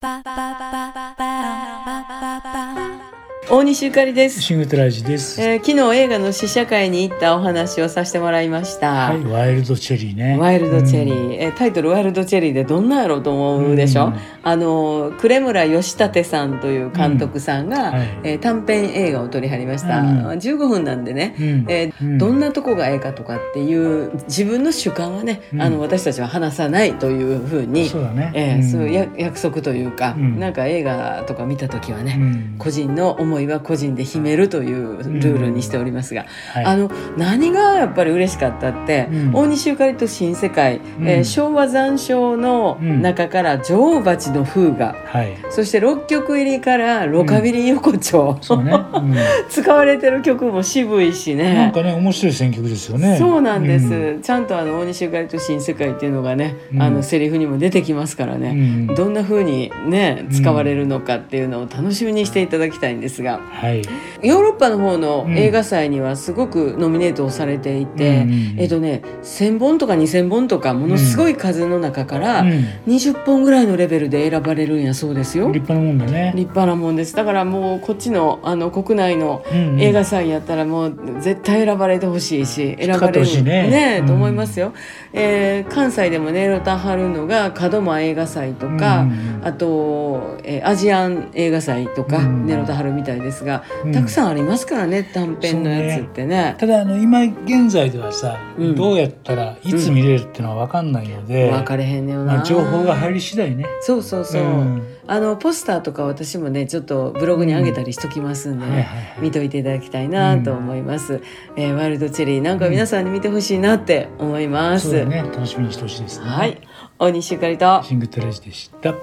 八八八。大西ゆかりです、シングトライジです。えー昨日映画の試写会に行ったお話をさせてもらいました、はい、ワイルドチェリーね。ワイルドチェリうん。ー、えータイトル「ワイルドチェリー」でどんなんやろうと思うでしょ、う。ん。あの呉村義立さんという監督さんが、うん。はい。えー短編映画を撮りはりました、うん。15分なんでね、うん。えーうんどんなとこがええかとかっていう自分の主観はね、うん。あの私たちは話さないというふうにそうだね。えーんそうや約束というか、うん。なんか映画とか見た時はね、うん。個人の思いは個人で秘めるというルールにしておりますが、はい。あの何がやっぱり嬉しかったって、うん。大西ゆかりと新世界、うん。えー昭和残照の中から女王蜂の風雅、はい。そして6曲入りからロカビリー横丁、そうね。うん。使われてる曲も渋いしね。なんかね、面白い選曲ですよね。そうなんです、うん。ちゃんとあの大西ゆかりと新世界っていうのがね、うん。あのセリフにも出てきますからね、うん。どんな風にね使われるのかっていうのを楽しみにしていただきたいんですがはい。ヨーロッパの方のうん映画祭にはすごくノミネートをされていて、うんえっとね1,000本とか2,000本とかものすごい数の中からうん。20本ぐらいのレベルで選ばれるんやそうですよ。立派なもんだね。立派なもんです。だからもうこっちのあの国内のうん映画祭やったらもう絶対選ばれてほしいし選ばれるね。うん。と思いますよ、えー関西でもネロタ貼るのが門真映画祭とか、うん。あと、えーアジアン映画祭とか、うん。ネロタ貼るみたいですが、うん。たくさんありますからね短編のやつってね。ただあの今現在ではさ、うん。どうやったらいつ見れるっていうのは分かんないので、分かれへんねよな、まあ、情報が入り次第ね。そうそうそう、うん。あのポスターとか私もねちょっとブログに上げたりしときますんでね、見といていただきたいなと思います、えーワイルドチェリーなんか皆さんに見てほしいなって思います、そうだね。楽しみにしてほしいですね。はい。大西ゆかりと。シングトライジでした。